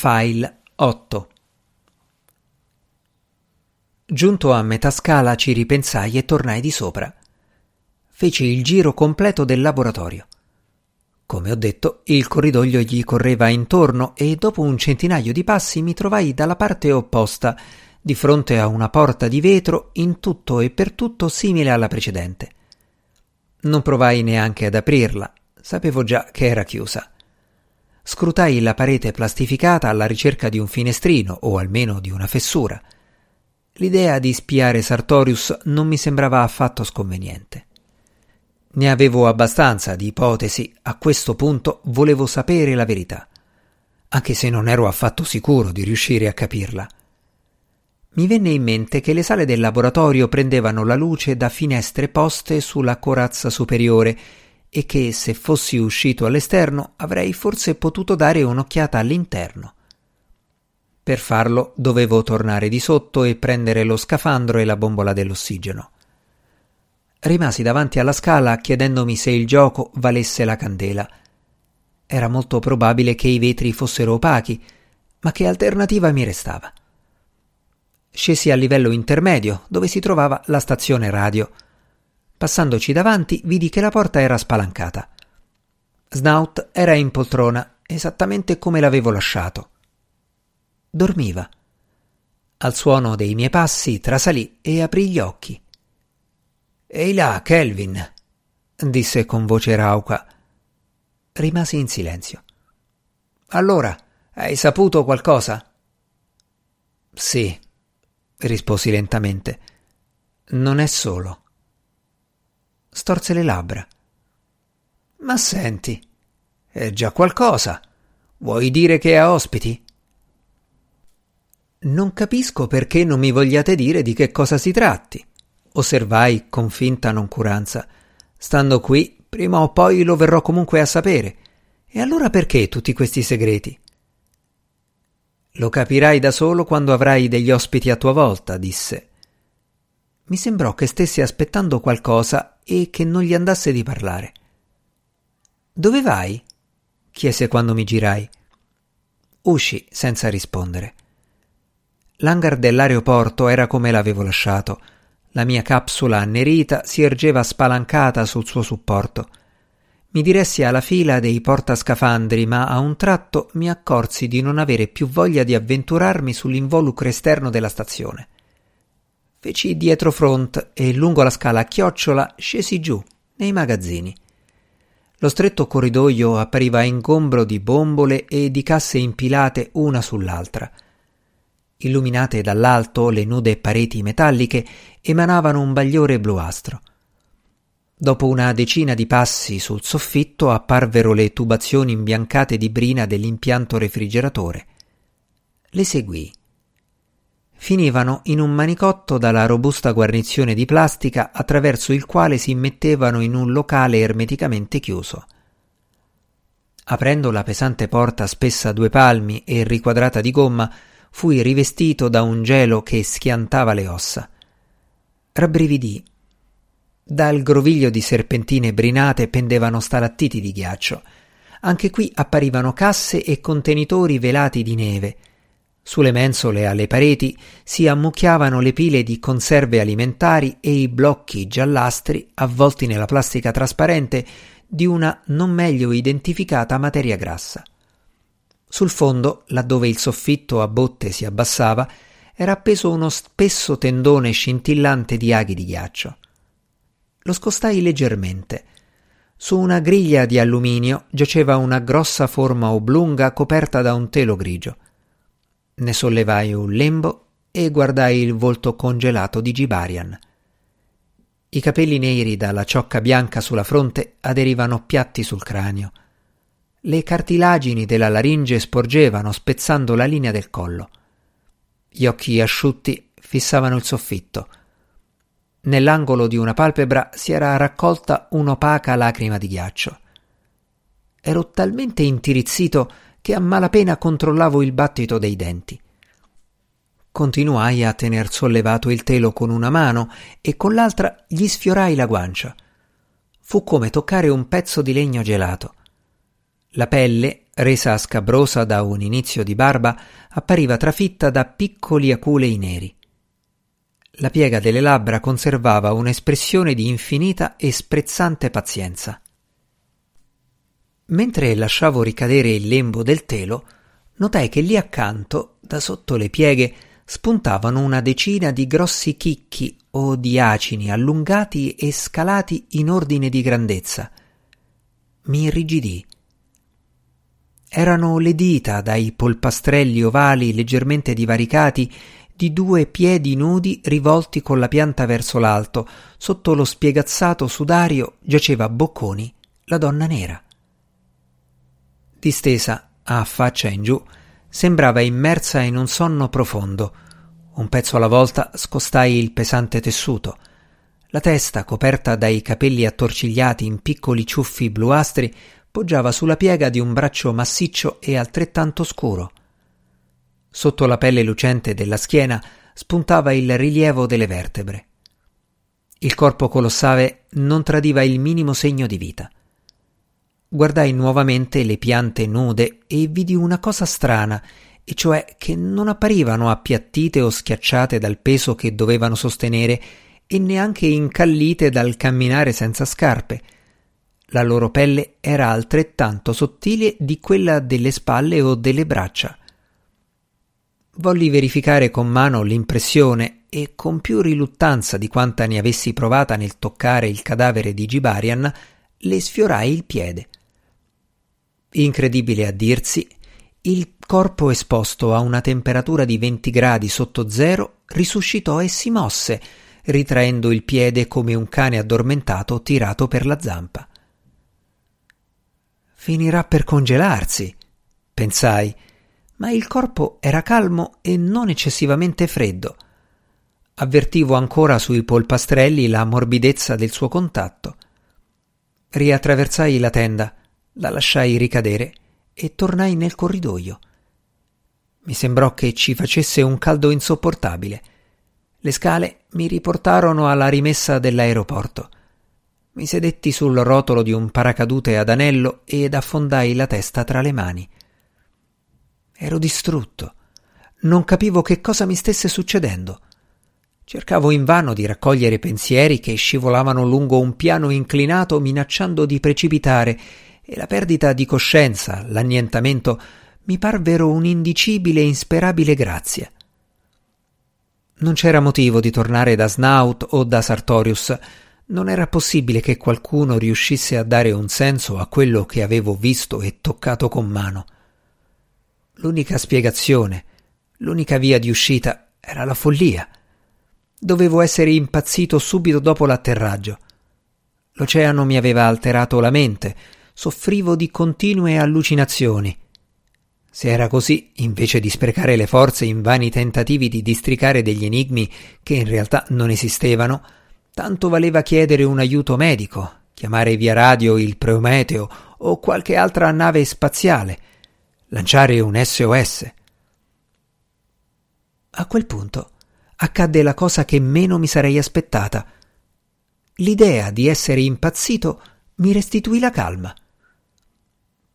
File 8 Giunto a metà scala ci ripensai e tornai di sopra. Feci il giro completo del laboratorio. Come ho detto, il corridoio gli correva intorno e dopo un centinaio di passi mi trovai dalla parte opposta, di fronte a una porta di vetro in tutto e per tutto simile alla precedente. Non provai neanche ad aprirla, sapevo già che era chiusa. Scrutai la parete plastificata alla ricerca di un finestrino o almeno di una fessura. L'idea di spiare Sartorius non mi sembrava affatto sconveniente. Ne avevo abbastanza di ipotesi, a questo punto volevo sapere la verità, anche se non ero affatto sicuro di riuscire a capirla. Mi venne in mente che le sale del laboratorio prendevano la luce da finestre poste sulla corazza superiore e che se fossi uscito all'esterno avrei forse potuto dare un'occhiata all'interno. Per farlo dovevo tornare di sotto e prendere lo scafandro e la bombola dell'ossigeno. Rimasi davanti alla scala chiedendomi se il gioco valesse la candela. Era molto probabile che i vetri fossero opachi, ma che alternativa mi restava? Scesi al livello intermedio, dove si trovava la stazione radio. Passandoci davanti, vidi che la porta era spalancata. Snout era in poltrona, esattamente come l'avevo lasciato. Dormiva. Al suono dei miei passi trasalì e aprì gli occhi. Ehi là, Kelvin, disse con voce rauca. Rimasi in silenzio. Allora, hai saputo qualcosa? Sì, risposi lentamente. Non è solo. Storse le labbra. Ma senti, è già qualcosa. Vuoi dire che ha ospiti? Non capisco perché non mi vogliate dire di che cosa si tratti osservai con finta noncuranza. Stando qui, prima o poi lo verrò comunque a sapere. E allora perché tutti questi segreti? Lo capirai da solo quando avrai degli ospiti a tua volta, disse. Mi sembrò che stesse aspettando qualcosa e che non gli andasse di parlare. Dove vai? chiese quando mi girai. Usci senza rispondere. L'hangar dell'aeroporto era come l'avevo lasciato la mia capsula annerita si ergeva spalancata sul suo supporto. Mi diressi alla fila dei portascafandri, ma a un tratto mi accorsi di non avere più voglia di avventurarmi sull'involucro esterno della stazione. Feci dietro front e lungo la scala a chiocciola scesi giù, nei magazzini. Lo stretto corridoio appariva ingombro di bombole e di casse impilate una sull'altra. Illuminate dall'alto le nude pareti metalliche emanavano un bagliore bluastro. Dopo una decina di passi sul soffitto apparvero le tubazioni imbiancate di brina dell'impianto refrigeratore. Le seguì. Finivano in un manicotto dalla robusta guarnizione di plastica attraverso il quale si immettevano in un locale ermeticamente chiuso. Aprendo la pesante porta spessa due palmi e riquadrata di gomma, fui rivestito da un gelo che schiantava le ossa. Rabbrividì. Dal groviglio di serpentine brinate pendevano stalattiti di ghiaccio. Anche qui apparivano casse e contenitori velati di neve. Sulle mensole alle pareti si ammucchiavano le pile di conserve alimentari e i blocchi giallastri avvolti nella plastica trasparente di una non meglio identificata materia grassa. Sul fondo, laddove il soffitto a botte si abbassava, era appeso uno spesso tendone scintillante di aghi di ghiaccio. Lo scostai leggermente. Su una griglia di alluminio giaceva una grossa forma oblunga coperta da un telo grigio. Ne sollevai un lembo e guardai il volto congelato di Gibarian. I capelli neri dalla ciocca bianca sulla fronte aderivano piatti sul cranio. Le cartilagini della laringe sporgevano spezzando la linea del collo. Gli occhi asciutti fissavano il soffitto. Nell'angolo di una palpebra si era raccolta un'opaca lacrima di ghiaccio. Ero talmente intirizzito che a malapena controllavo il battito dei denti. Continuai a tener sollevato il telo con una mano e con l'altra gli sfiorai la guancia. Fu come toccare un pezzo di legno gelato. La pelle, resa scabrosa da un inizio di barba, appariva trafitta da piccoli aculei neri. La piega delle labbra conservava un'espressione di infinita e sprezzante pazienza. Mentre lasciavo ricadere il lembo del telo, notai che lì accanto, da sotto le pieghe, spuntavano una decina di grossi chicchi o di acini allungati e scalati in ordine di grandezza. Mi irrigidì. Erano le dita dai polpastrelli ovali leggermente divaricati di due piedi nudi rivolti con la pianta verso l'alto. Sotto lo spiegazzato sudario giaceva Bocconi, la donna nera. Distesa, a faccia in giù, sembrava immersa in un sonno profondo. Un pezzo alla volta scostai il pesante tessuto. La testa, coperta dai capelli attorcigliati in piccoli ciuffi bluastri, poggiava sulla piega di un braccio massiccio e altrettanto scuro. Sotto la pelle lucente della schiena spuntava il rilievo delle vertebre. Il corpo colossale non tradiva il minimo segno di vita. Guardai nuovamente le piante nude e vidi una cosa strana, e cioè che non apparivano appiattite o schiacciate dal peso che dovevano sostenere e neanche incallite dal camminare senza scarpe. La loro pelle era altrettanto sottile di quella delle spalle o delle braccia. Volli verificare con mano l'impressione e con più riluttanza di quanta ne avessi provata nel toccare il cadavere di Gibarian, le sfiorai il piede. Incredibile a dirsi, il corpo esposto a una temperatura di 20 gradi sotto zero risuscitò e si mosse, ritraendo il piede come un cane addormentato tirato per la zampa. Finirà per congelarsi, pensai, ma il corpo era calmo e non eccessivamente freddo. Avvertivo ancora sui polpastrelli la morbidezza del suo contatto. Riattraversai la tenda la lasciai ricadere e tornai nel corridoio. Mi sembrò che ci facesse un caldo insopportabile. Le scale mi riportarono alla rimessa dell'aeroporto. Mi sedetti sul rotolo di un paracadute ad anello ed affondai la testa tra le mani. Ero distrutto. Non capivo che cosa mi stesse succedendo. Cercavo invano di raccogliere pensieri che scivolavano lungo un piano inclinato minacciando di precipitare e la perdita di coscienza, l'annientamento, mi parvero un'indicibile e insperabile grazia. Non c'era motivo di tornare da Snout o da Sartorius. Non era possibile che qualcuno riuscisse a dare un senso a quello che avevo visto e toccato con mano. L'unica spiegazione, l'unica via di uscita era la follia. Dovevo essere impazzito subito dopo l'atterraggio. L'oceano mi aveva alterato la mente, soffrivo di continue allucinazioni. Se era così, invece di sprecare le forze in vani tentativi di districare degli enigmi che in realtà non esistevano, tanto valeva chiedere un aiuto medico, chiamare via radio il Prometeo o qualche altra nave spaziale, lanciare un SOS. A quel punto accadde la cosa che meno mi sarei aspettata. L'idea di essere impazzito mi restituì la calma.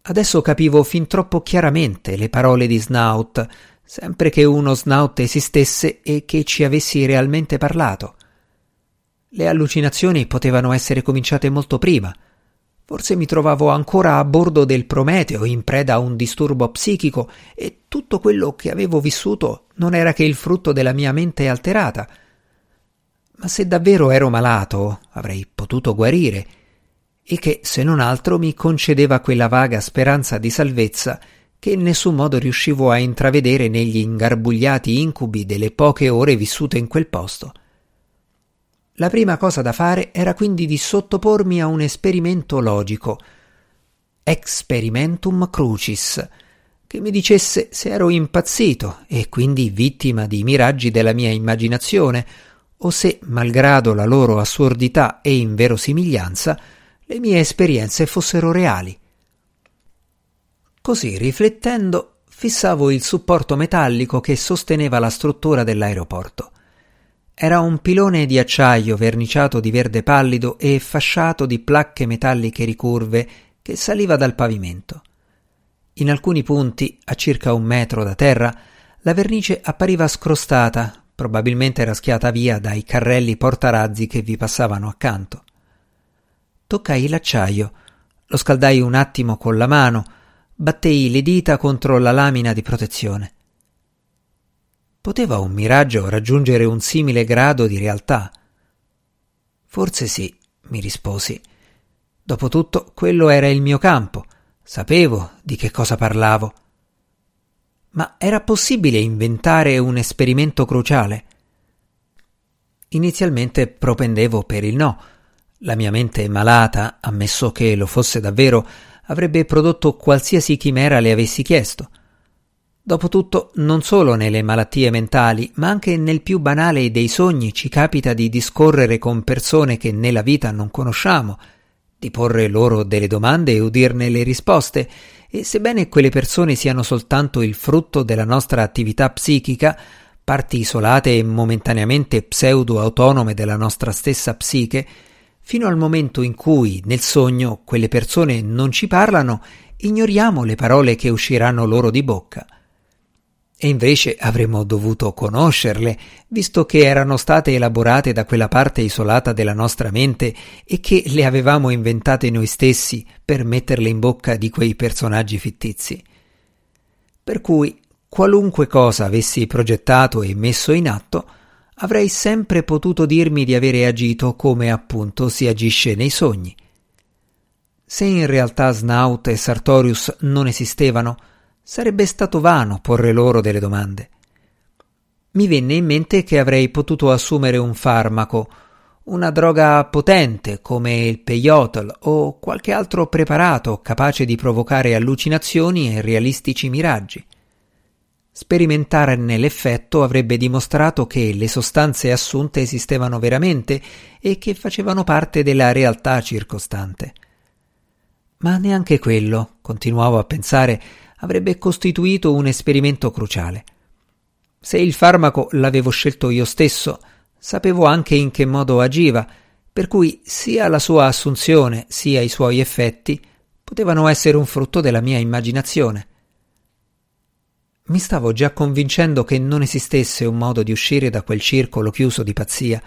Adesso capivo fin troppo chiaramente le parole di Snout, sempre che uno Snout esistesse e che ci avessi realmente parlato. Le allucinazioni potevano essere cominciate molto prima. Forse mi trovavo ancora a bordo del Prometeo, in preda a un disturbo psichico, e tutto quello che avevo vissuto non era che il frutto della mia mente alterata. Ma se davvero ero malato, avrei potuto guarire e che, se non altro, mi concedeva quella vaga speranza di salvezza che in nessun modo riuscivo a intravedere negli ingarbugliati incubi delle poche ore vissute in quel posto. La prima cosa da fare era quindi di sottopormi a un esperimento logico, experimentum crucis, che mi dicesse se ero impazzito e quindi vittima di miraggi della mia immaginazione, o se, malgrado la loro assurdità e inverosimiglianza, le mie esperienze fossero reali. Così, riflettendo, fissavo il supporto metallico che sosteneva la struttura dell'aeroporto. Era un pilone di acciaio verniciato di verde pallido e fasciato di placche metalliche ricurve che saliva dal pavimento. In alcuni punti, a circa un metro da terra, la vernice appariva scrostata, probabilmente raschiata via dai carrelli portarazzi che vi passavano accanto. Toccai l'acciaio, lo scaldai un attimo con la mano, battei le dita contro la lamina di protezione. Poteva un miraggio raggiungere un simile grado di realtà? Forse sì, mi risposi. Dopotutto quello era il mio campo, sapevo di che cosa parlavo. Ma era possibile inventare un esperimento cruciale? Inizialmente propendevo per il no. La mia mente malata, ammesso che lo fosse davvero, avrebbe prodotto qualsiasi chimera le avessi chiesto. Dopotutto, non solo nelle malattie mentali, ma anche nel più banale dei sogni ci capita di discorrere con persone che nella vita non conosciamo, di porre loro delle domande e udirne le risposte, e sebbene quelle persone siano soltanto il frutto della nostra attività psichica, parti isolate e momentaneamente pseudo-autonome della nostra stessa psiche, fino al momento in cui nel sogno quelle persone non ci parlano, ignoriamo le parole che usciranno loro di bocca. E invece avremmo dovuto conoscerle, visto che erano state elaborate da quella parte isolata della nostra mente e che le avevamo inventate noi stessi per metterle in bocca di quei personaggi fittizi. Per cui, qualunque cosa avessi progettato e messo in atto, avrei sempre potuto dirmi di avere agito come appunto si agisce nei sogni. Se in realtà Snaut e Sartorius non esistevano, Sarebbe stato vano porre loro delle domande. Mi venne in mente che avrei potuto assumere un farmaco, una droga potente come il peyote o qualche altro preparato capace di provocare allucinazioni e realistici miraggi. Sperimentarne l'effetto avrebbe dimostrato che le sostanze assunte esistevano veramente e che facevano parte della realtà circostante. Ma neanche quello, continuavo a pensare, avrebbe costituito un esperimento cruciale. Se il farmaco l'avevo scelto io stesso, sapevo anche in che modo agiva, per cui sia la sua assunzione sia i suoi effetti potevano essere un frutto della mia immaginazione. Mi stavo già convincendo che non esistesse un modo di uscire da quel circolo chiuso di pazzia,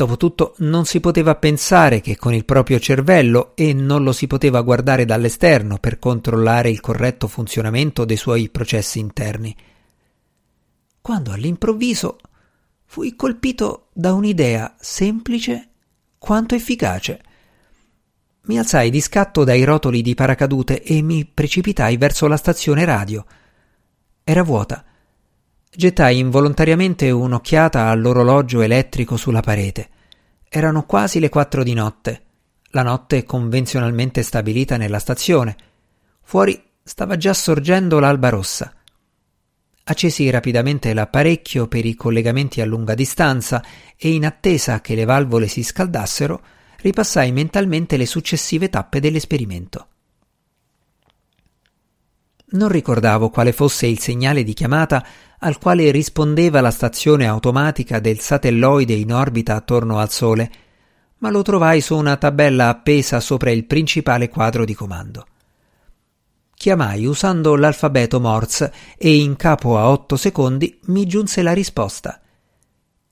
Dopotutto non si poteva pensare che con il proprio cervello e non lo si poteva guardare dall'esterno per controllare il corretto funzionamento dei suoi processi interni. Quando all'improvviso fui colpito da un'idea semplice quanto efficace. Mi alzai di scatto dai rotoli di paracadute e mi precipitai verso la stazione radio. Era vuota Gettai involontariamente un'occhiata all'orologio elettrico sulla parete. Erano quasi le quattro di notte, la notte convenzionalmente stabilita nella stazione. Fuori stava già sorgendo l'alba rossa. Accesi rapidamente l'apparecchio per i collegamenti a lunga distanza e in attesa che le valvole si scaldassero, ripassai mentalmente le successive tappe dell'esperimento. Non ricordavo quale fosse il segnale di chiamata al quale rispondeva la stazione automatica del satelloide in orbita attorno al Sole, ma lo trovai su una tabella appesa sopra il principale quadro di comando. Chiamai usando l'alfabeto Morse e in capo a otto secondi mi giunse la risposta.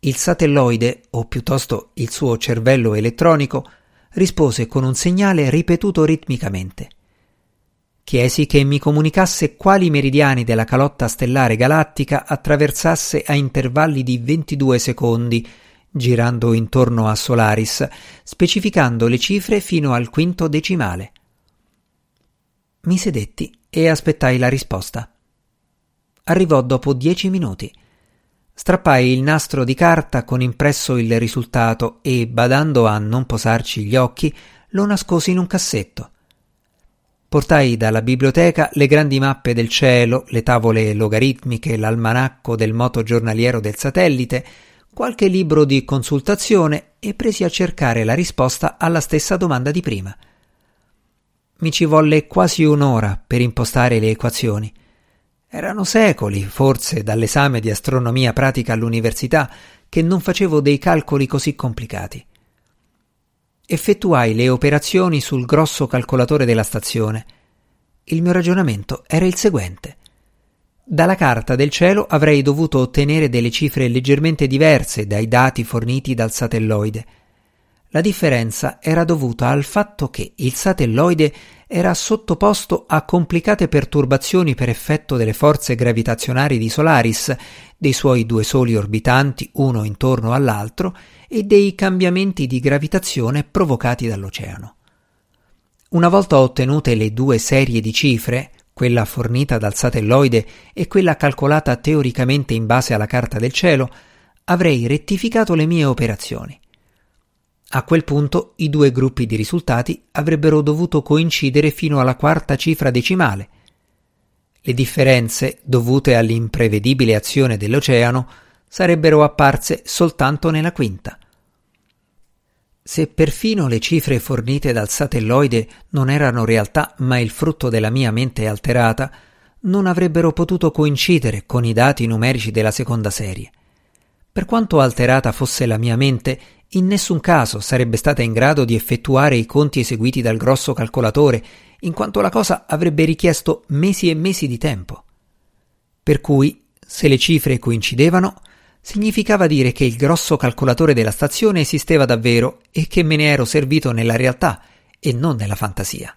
Il satelloide, o piuttosto il suo cervello elettronico, rispose con un segnale ripetuto ritmicamente. Chiesi che mi comunicasse quali meridiani della calotta stellare galattica attraversasse a intervalli di 22 secondi, girando intorno a Solaris, specificando le cifre fino al quinto decimale. Mi sedetti e aspettai la risposta. Arrivò dopo dieci minuti. Strappai il nastro di carta con impresso il risultato e, badando a non posarci gli occhi, lo nascosi in un cassetto. Portai dalla biblioteca le grandi mappe del cielo, le tavole logaritmiche, l'almanacco del moto giornaliero del satellite, qualche libro di consultazione e presi a cercare la risposta alla stessa domanda di prima. Mi ci volle quasi un'ora per impostare le equazioni. Erano secoli, forse, dall'esame di astronomia pratica all'università, che non facevo dei calcoli così complicati. Effettuai le operazioni sul grosso calcolatore della stazione. Il mio ragionamento era il seguente. Dalla carta del cielo avrei dovuto ottenere delle cifre leggermente diverse dai dati forniti dal satelloide. La differenza era dovuta al fatto che il satelloide era sottoposto a complicate perturbazioni per effetto delle forze gravitazionali di Solaris, dei suoi due soli orbitanti uno intorno all'altro e dei cambiamenti di gravitazione provocati dall'oceano. Una volta ottenute le due serie di cifre, quella fornita dal satelloide e quella calcolata teoricamente in base alla carta del cielo, avrei rettificato le mie operazioni. A quel punto i due gruppi di risultati avrebbero dovuto coincidere fino alla quarta cifra decimale. Le differenze, dovute all'imprevedibile azione dell'oceano, sarebbero apparse soltanto nella quinta. Se perfino le cifre fornite dal satelloide non erano realtà ma il frutto della mia mente alterata, non avrebbero potuto coincidere con i dati numerici della seconda serie. Per quanto alterata fosse la mia mente, in nessun caso sarebbe stata in grado di effettuare i conti eseguiti dal grosso calcolatore, in quanto la cosa avrebbe richiesto mesi e mesi di tempo. Per cui, se le cifre coincidevano, significava dire che il grosso calcolatore della stazione esisteva davvero e che me ne ero servito nella realtà e non nella fantasia.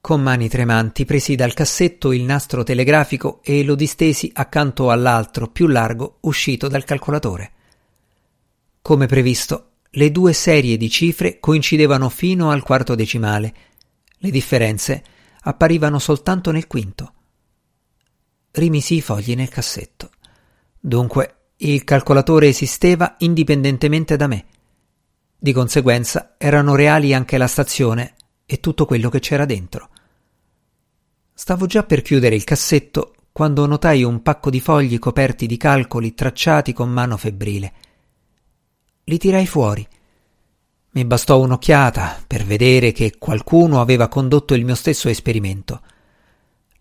Con mani tremanti presi dal cassetto il nastro telegrafico e lo distesi accanto all'altro più largo uscito dal calcolatore. Come previsto, le due serie di cifre coincidevano fino al quarto decimale. Le differenze apparivano soltanto nel quinto. Rimisi i fogli nel cassetto. Dunque, il calcolatore esisteva indipendentemente da me. Di conseguenza erano reali anche la stazione e tutto quello che c'era dentro. Stavo già per chiudere il cassetto quando notai un pacco di fogli coperti di calcoli tracciati con mano febbrile. Li tirai fuori. Mi bastò un'occhiata per vedere che qualcuno aveva condotto il mio stesso esperimento.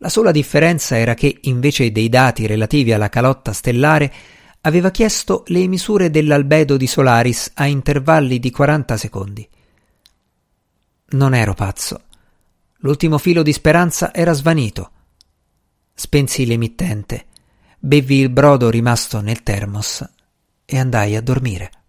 La sola differenza era che, invece dei dati relativi alla calotta stellare, aveva chiesto le misure dell'albedo di Solaris a intervalli di 40 secondi. Non ero pazzo. L'ultimo filo di speranza era svanito. Spensi l'emittente, bevi il brodo rimasto nel termos e andai a dormire.